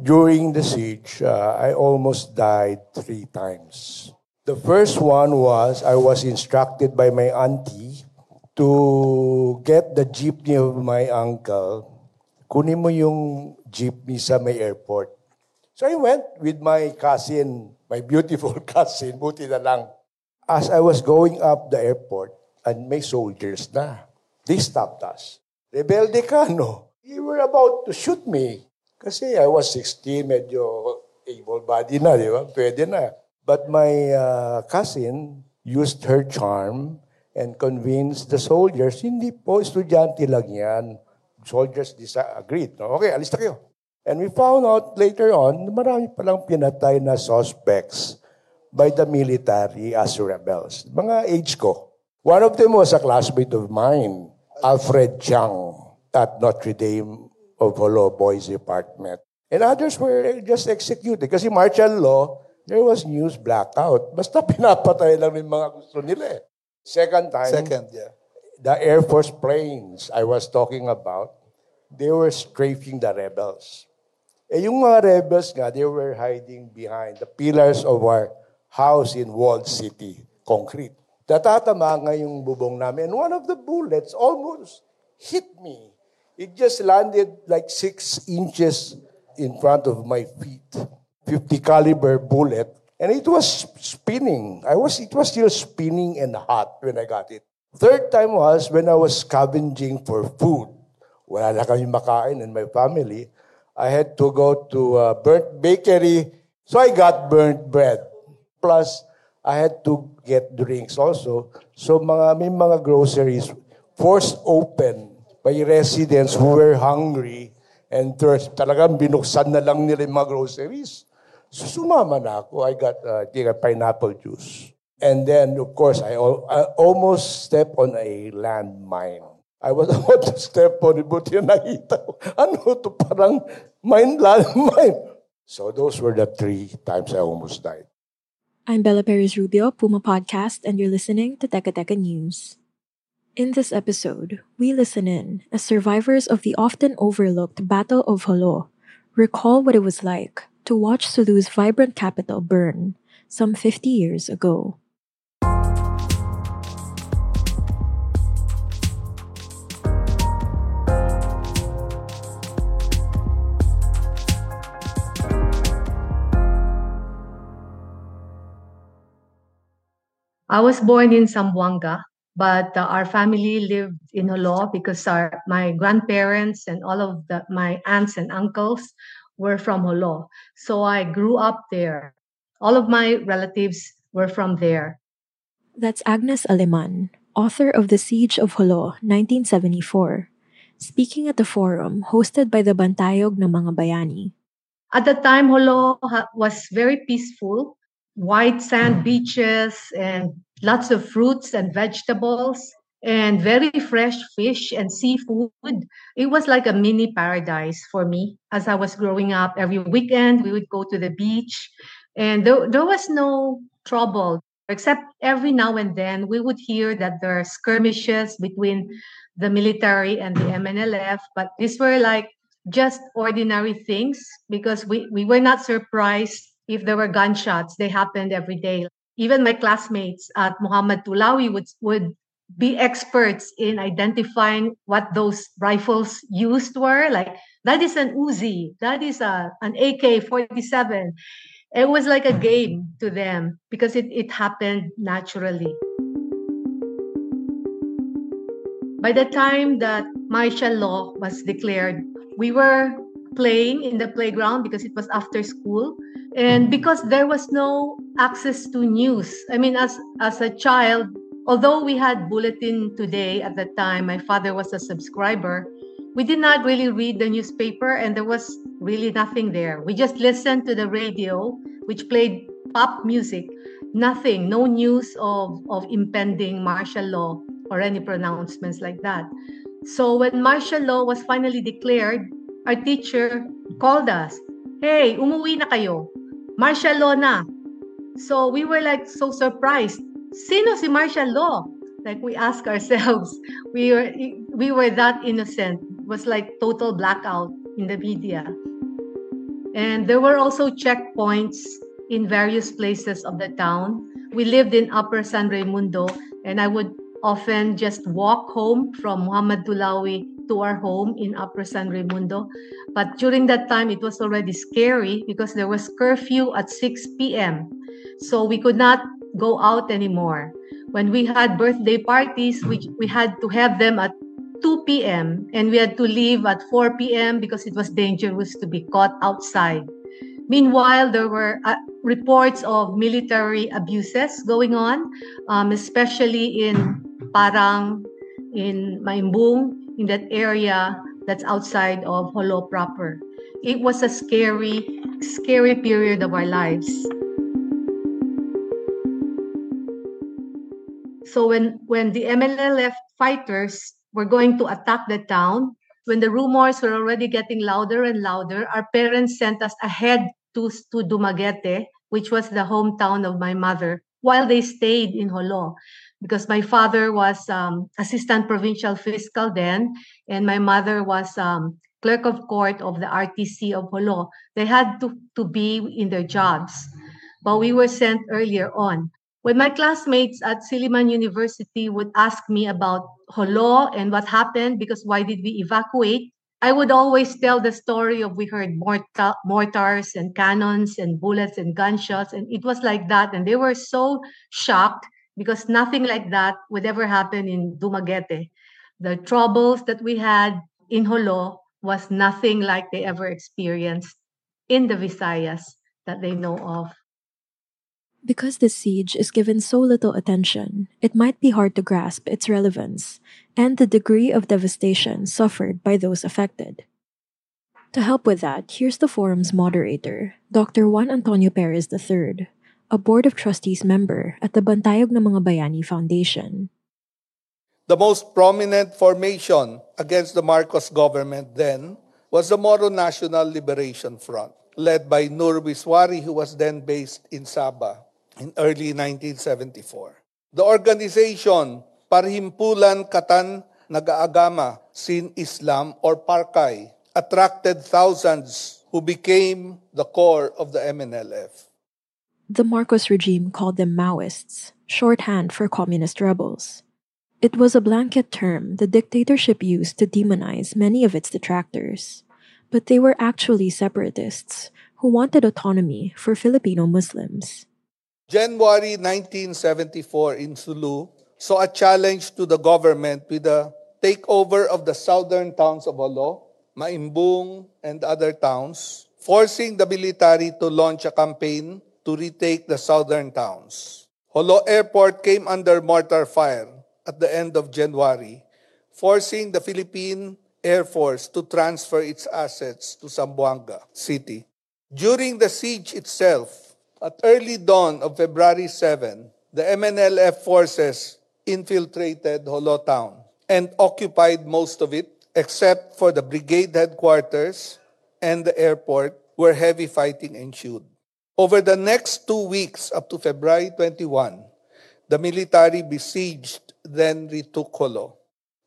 During the siege, uh, I almost died three times. The first one was I was instructed by my auntie to get the jeepney of my uncle. Kunin mo yung jeepney sa may airport. So I went with my cousin, my beautiful cousin, buti na lang. As I was going up the airport, and may soldiers na. They stopped us. Rebelde ka, no? You were about to shoot me. Kasi I was 16, medyo able-bodied na, di ba? Pwede na. But my uh, cousin used her charm and convinced the soldiers, hindi po, estudyante lang yan. Soldiers disagreed. No? Okay, alis na kayo. And we found out later on, marami palang pinatay na suspects by the military as rebels. Mga age ko. One of them was a classmate of mine, Alfred Chang, at Notre Dame of Holo Boys Department. And others were just executed. Kasi martial law, there was news blackout. Basta pinapatay lang yung mga gusto nila eh. Second time, Second, yeah. the Air Force planes I was talking about, they were strafing the rebels. Eh yung mga rebels nga, they were hiding behind the pillars of our house in walled city, concrete. Tatatama nga yung bubong namin. And one of the bullets almost hit me. It just landed like six inches in front of my feet. 50 caliber bullet. And it was spinning. I was, it was still spinning and hot when I got it. Third time was when I was scavenging for food. Wala na kami makain and my family. I had to go to a burnt bakery. So I got burnt bread. Plus, I had to get drinks also. So mga, may mga groceries forced open by residents who were hungry and thirst. Talagang binuksan na lang nila yung mga groceries. So sumama na ako. I got uh, pineapple juice. And then, of course, I, I almost stepped on a landmine. I was about to step on it, buti na nakita ko. Ano to parang mine landmine. So those were the three times I almost died. I'm Bella Perez Rubio, Puma Podcast, and you're listening to Teka Teka News. In this episode, we listen in as survivors of the often overlooked Battle of Jolo recall what it was like to watch Sulu's vibrant capital burn some 50 years ago. I was born in Zamboanga, but uh, our family lived in Jolo because our my grandparents and all of the, my aunts and uncles were from Jolo. So I grew up there. All of my relatives were from there. That's Agnes Aleman, author of The Siege of Jolo, 1974, speaking at the forum hosted by the Bantayog ng mga Bayani. At the time, Jolo ha- was very peaceful. White sand mm-hmm. beaches and lots of fruits and vegetables and very fresh fish and seafood. It was like a mini paradise for me as I was growing up. Every weekend, we would go to the beach, and there, there was no trouble, except every now and then we would hear that there are skirmishes between the military and the MNLF, but these were like just ordinary things because we, we were not surprised if there were gunshots. They happened every day. Even my classmates at Muhammad Tulawi would, would be experts in identifying what those rifles used were. Like, that is an Uzi, that is a, an AK 47. It was like a game to them because it, it happened naturally. By the time that martial law was declared, we were playing in the playground because it was after school and because there was no access to news. I mean as as a child, although we had bulletin today at that time, my father was a subscriber, we did not really read the newspaper and there was really nothing there. We just listened to the radio which played pop music, nothing, no news of of impending martial law or any pronouncements like that. So when martial law was finally declared, our teacher called us, Hey, umuwi na kayo. Martial law na. So we were like so surprised. Sino si martial law? Like we ask ourselves. We were we were that innocent. It was like total blackout in the media. And there were also checkpoints in various places of the town. We lived in Upper San Raimundo, and I would often just walk home from Muhammad Tulawi to our home in Upper San Raimundo. But during that time, it was already scary because there was curfew at 6 p.m. So we could not go out anymore. When we had birthday parties, we, we had to have them at 2 p.m. and we had to leave at 4 p.m. because it was dangerous to be caught outside. Meanwhile, there were uh, reports of military abuses going on, um, especially in Parang, in Maimbung, in that area that's outside of Jolo proper. It was a scary, scary period of our lives. So when, when the MNLF fighters were going to attack the town, when the rumors were already getting louder and louder, our parents sent us ahead to, to Dumaguete, which was the hometown of my mother, while they stayed in Jolo because my father was um, assistant provincial fiscal then, and my mother was um, clerk of court of the RTC of Jolo. They had to, to be in their jobs, but we were sent earlier on. When my classmates at Silliman University would ask me about Jolo and what happened, because why did we evacuate, I would always tell the story of we heard mortar, mortars and cannons and bullets and gunshots, and it was like that. And they were so shocked because nothing like that would ever happen in Dumaguete. The troubles that we had in Jolo was nothing like they ever experienced in the Visayas that they know of. Because this siege is given so little attention, it might be hard to grasp its relevance and the degree of devastation suffered by those affected. To help with that, here's the forum's moderator, Dr. Juan Antonio Perez III, a Board of Trustees member at the Bantayog ng Mga Bayani Foundation. The most prominent formation against the Marcos government then was the Moro National Liberation Front, led by Nur Biswari, who was then based in Sabah in early 1974. The organization Parhimpulan Katan Nagaagama Sin Islam or Parkay attracted thousands who became the core of the MNLF. The Marcos regime called them Maoists, shorthand for communist rebels. It was a blanket term the dictatorship used to demonize many of its detractors, but they were actually separatists who wanted autonomy for Filipino Muslims. January 1974 in Sulu saw a challenge to the government with the takeover of the southern towns of Jolo, Maimbung, and other towns, forcing the military to launch a campaign to retake the southern towns. Jolo Airport came under mortar fire at the end of January, forcing the Philippine Air Force to transfer its assets to Zamboanga City. During the siege itself, at early dawn of February 7, the MNLF forces infiltrated Jolo town and occupied most of it except for the brigade headquarters and the airport where heavy fighting ensued. Over the next two weeks, up to February 21, the military besieged, then retook Jolo.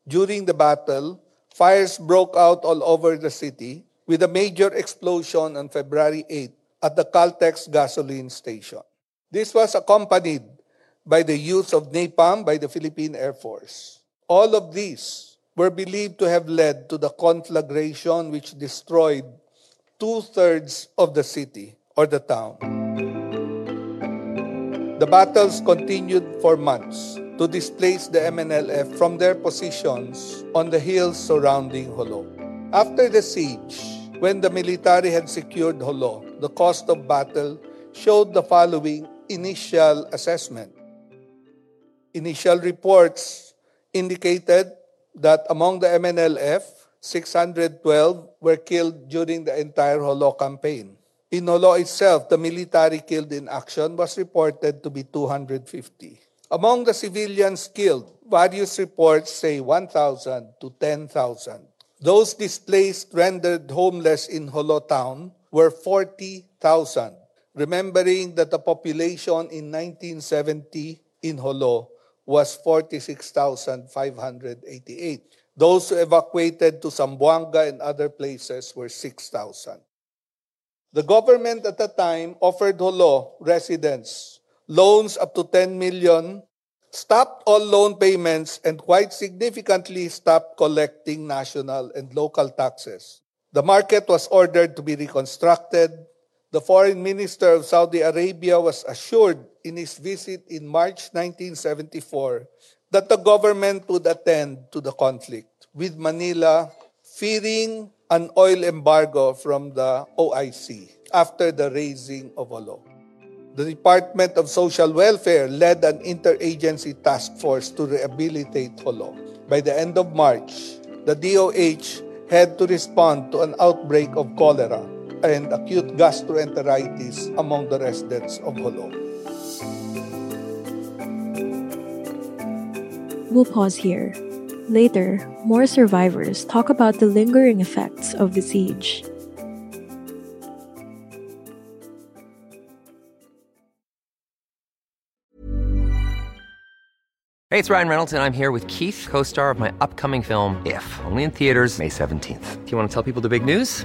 During the battle, fires broke out all over the city, with a major explosion on February 8 at the Caltex gasoline station. This was accompanied by the use of napalm by the Philippine Air Force. All of these were believed to have led to the conflagration which destroyed two thirds of the city or the town. The battles continued for months to displace the MNLF from their positions on the hills surrounding Jolo. After the siege, when the military had secured Jolo, the cost of battle showed the following initial assessment. Initial reports indicated that among the MNLF, 612 were killed during the entire Jolo campaign. In Jolo itself, the military killed in action was reported to be 250. Among the civilians killed, various reports say 1,000 to 10,000. Those displaced rendered homeless in Jolo town were 40,000, remembering that the population in 1970 in Jolo was 46,588. Those who evacuated to Zamboanga and other places were 6,000. The government at the time offered Jolo residents loans up to 10 million, stopped all loan payments, and quite significantly stopped collecting national and local taxes. The market was ordered to be reconstructed. The foreign minister of Saudi Arabia was assured in his visit in March 1974 that the government would attend to the conflict, with Manila fearing an oil embargo from the OIC after the razing of Jolo. The Department of Social Welfare led an interagency task force to rehabilitate Jolo. By the end of March, the DOH had to respond to an outbreak of cholera and acute gastroenteritis among the residents of Jolo. We'll pause here. Later, more survivors talk about the lingering effects of the siege. Hey, it's Ryan Reynolds, and I'm here with Keith, co star of my upcoming film, If, only in theaters, May 17th. Do you want to tell people the big news?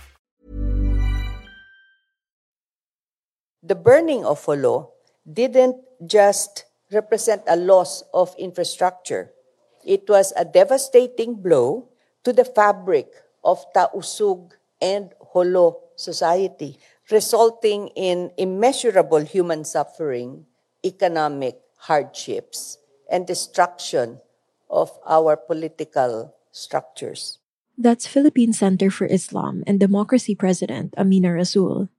The burning of Jolo didn't just represent a loss of infrastructure. It was a devastating blow to the fabric of Tausug and Jolo society, resulting in immeasurable human suffering, economic hardships, and destruction of our political structures. That's Philippine Center for Islam and Democracy President Amina Rasul.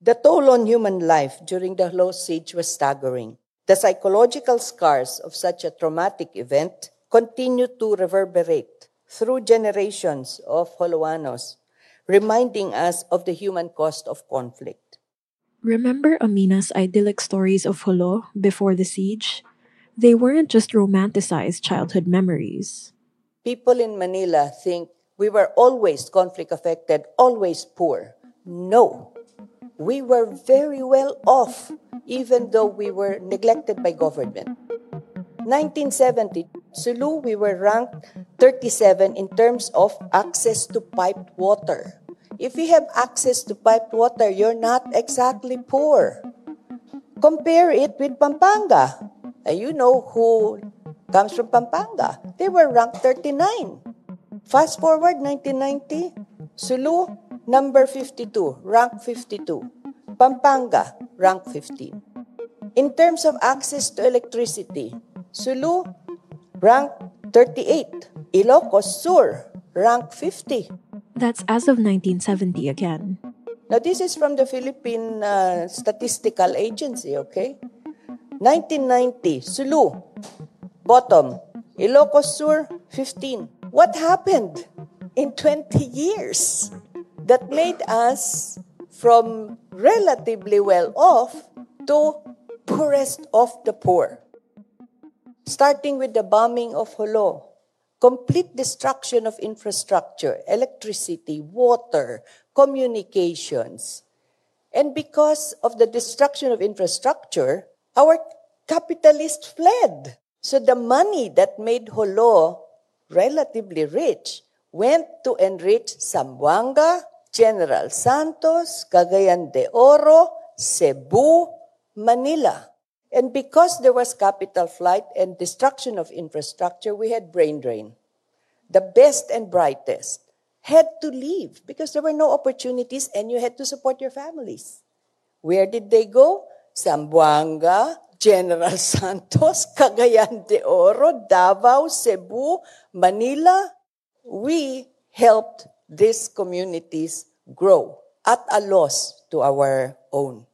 The toll on human life during the Jolo siege was staggering. The psychological scars of such a traumatic event continue to reverberate through generations of Joloanos, reminding us of the human cost of conflict. Remember Amina's idyllic stories of Jolo before the siege? They weren't just romanticized childhood memories. People in Manila think we were always conflict affected, always poor. No, we were very well off, even though we were neglected by government. 1970, Sulu, we were ranked 37 in terms of access to piped water. If you have access to piped water, you're not exactly poor. Compare it with Pampanga. And you know who comes from Pampanga. They were ranked 39. Fast forward 1990, Sulu, number 52, rank 52. Pampanga, rank 15. In terms of access to electricity, Sulu, rank 38. Ilocos Sur, rank 50. That's as of 1970 again. Now, this is from the Philippine uh, Statistical Agency, okay? 1990, Sulu, bottom. Ilocos Sur, 15. What happened in 20 years that made us from relatively well off to poorest of the poor? Starting with the bombing of Jolo, complete destruction of infrastructure, electricity, water, communications. And because of the destruction of infrastructure, our capitalists fled. So the money that made Jolo relatively rich went to enrich Zamboanga, General Santos, Cagayan de Oro, Cebu, Manila. And because there was capital flight and destruction of infrastructure, we had brain drain. The best and brightest had to leave because there were no opportunities and you had to support your families. Where did they go? Zamboanga, General Santos, Cagayan de Oro, Davao, Cebu, Manila. We helped these communities grow at a loss to our own.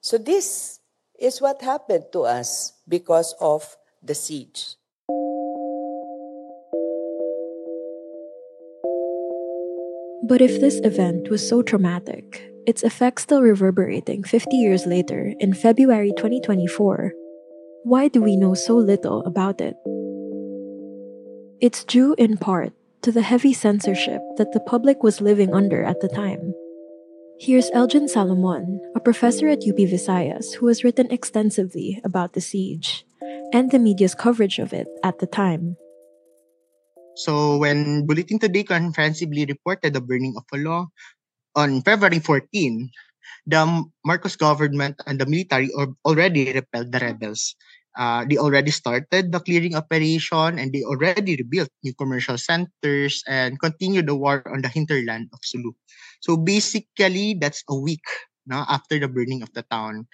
So this is what happened to us because of the siege. But if this event was so traumatic, its effects still reverberating 50 years later in February 2024, why do we know so little about it? It's due in part to the heavy censorship that the public was living under at the time. Here's Elgin Salomon, a professor at UP Visayas who has written extensively about the siege and the media's coverage of it at the time. So when Bulletin Today comprehensively reported the burning of Jolo on February 14, the Marcos government and the military already repelled the rebels. Uh, they already started the clearing operation and they already rebuilt new commercial centers and continued the war on the hinterland of Sulu. So basically, that's a week no, after the burning of the town.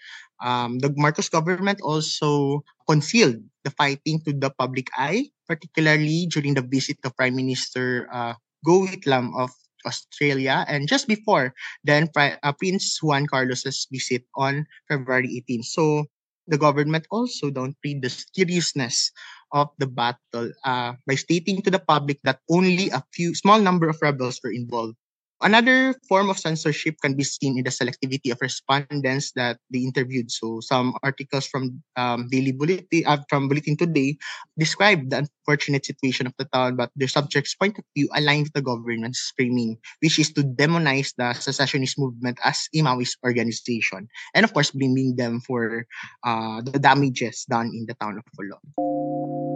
Um, the Marcos government also concealed the fighting to the public eye, particularly during the visit of Prime Minister uh, Whitlam of Australia, and just before then, uh, Prince Juan Carlos's visit on February 18. So the government also downplayed the seriousness of the battle uh, by stating to the public that only a few small number of rebels were involved. Another form of censorship can be seen in the selectivity of respondents that they interviewed. So some articles from um, Daily Bulletin, uh, from Bulletin Today, describe the unfortunate situation of the town, but their subjects' point of view aligned with the government's framing, which is to demonize the secessionist movement as a Maoist organization, and of course blaming them for uh, the damages done in the town of Polo.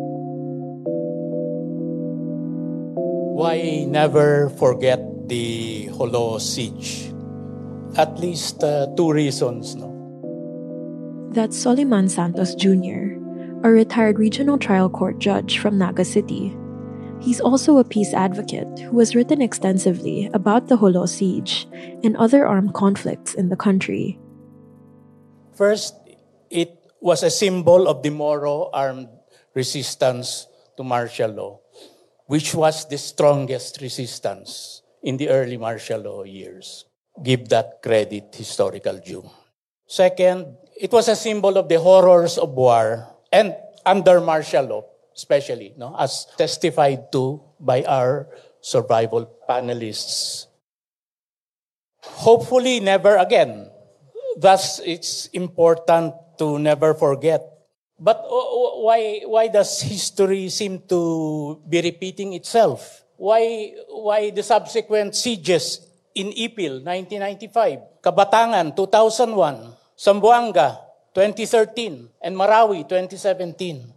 Why never forget the Jolo siege. At least uh, two reasons. No? That's Soliman Santos Jr., a retired regional trial court judge from Naga City. He's also a peace advocate who has written extensively about the Jolo siege and other armed conflicts in the country. First, it was a symbol of the Moro armed resistance to martial law, which was the strongest resistance in the early martial law years. Give that credit historical due. Second, it was a symbol of the horrors of war and under martial law, especially, no, as testified to by our survival panelists. Hopefully, never again. Thus, it's important to never forget. But why, why does history seem to be repeating itself? Why, why the subsequent sieges in Ipil, 1995, Kabatangan, 2001, Zamboanga, 2013, and Marawi, 2017?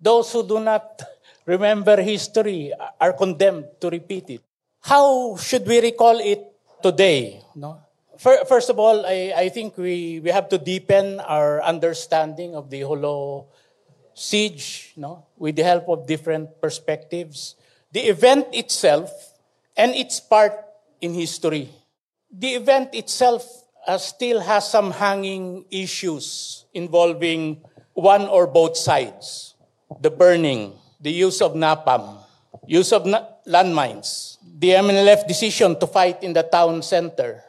Those who do not remember history are condemned to repeat it. How should we recall it today? No? First of all, I, I think we, we have to deepen our understanding of the Holo siege no? with the help of different perspectives the event itself and its part in history. The event itself uh, still has some hanging issues involving one or both sides. The burning, the use of napalm, use of na- landmines, the MNLF decision to fight in the town center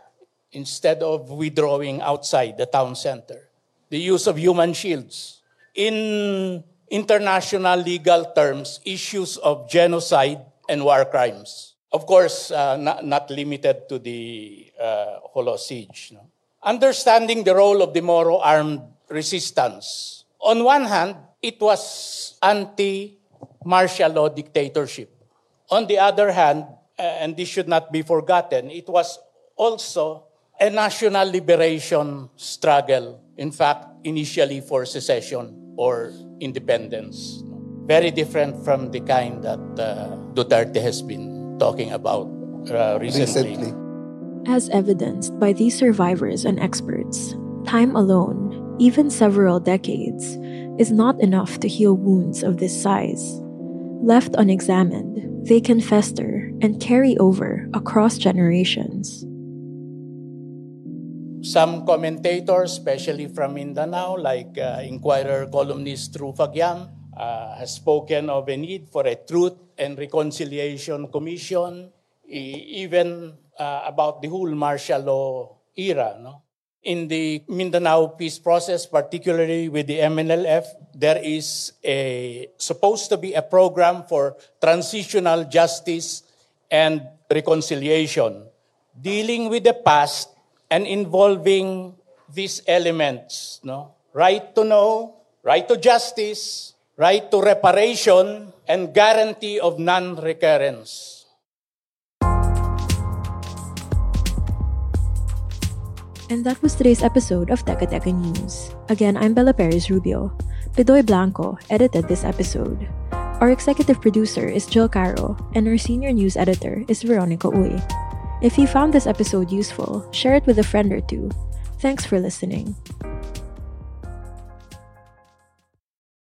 instead of withdrawing outside the town center, the use of human shields. In international legal terms issues of genocide and war crimes. Of course, uh, not, not limited to the uh, Holo siege. No? Understanding the role of the Moro armed resistance. On one hand, it was anti-martial law dictatorship. On the other hand, uh, and this should not be forgotten, it was also a national liberation struggle. In fact, initially for secession or independence. Very different from the kind that uh, Duterte has been talking about uh, recently. recently. As evidenced by these survivors and experts, time alone, even several decades, is not enough to heal wounds of this size. Left unexamined, they can fester and carry over across generations. Some commentators, especially from Mindanao, like uh, Inquirer columnist Rufa Guiam, uh, has spoken of a need for a Truth and Reconciliation Commission, e- even uh, about the whole martial law era. No? In the Mindanao peace process, particularly with the MNLF, there is a supposed to be a program for transitional justice and reconciliation, dealing with the past and involving these elements, no? Right to know, right to justice, right to reparation, and guarantee of non-recurrence. And that was today's episode of Teka Teka News. Again, I'm Bella Perez Rubio. Pidoy Blanco edited this episode. Our executive producer is Jill Caro, and our senior news editor is Veronica Uy. If you found this episode useful, share it with a friend or two. Thanks for listening.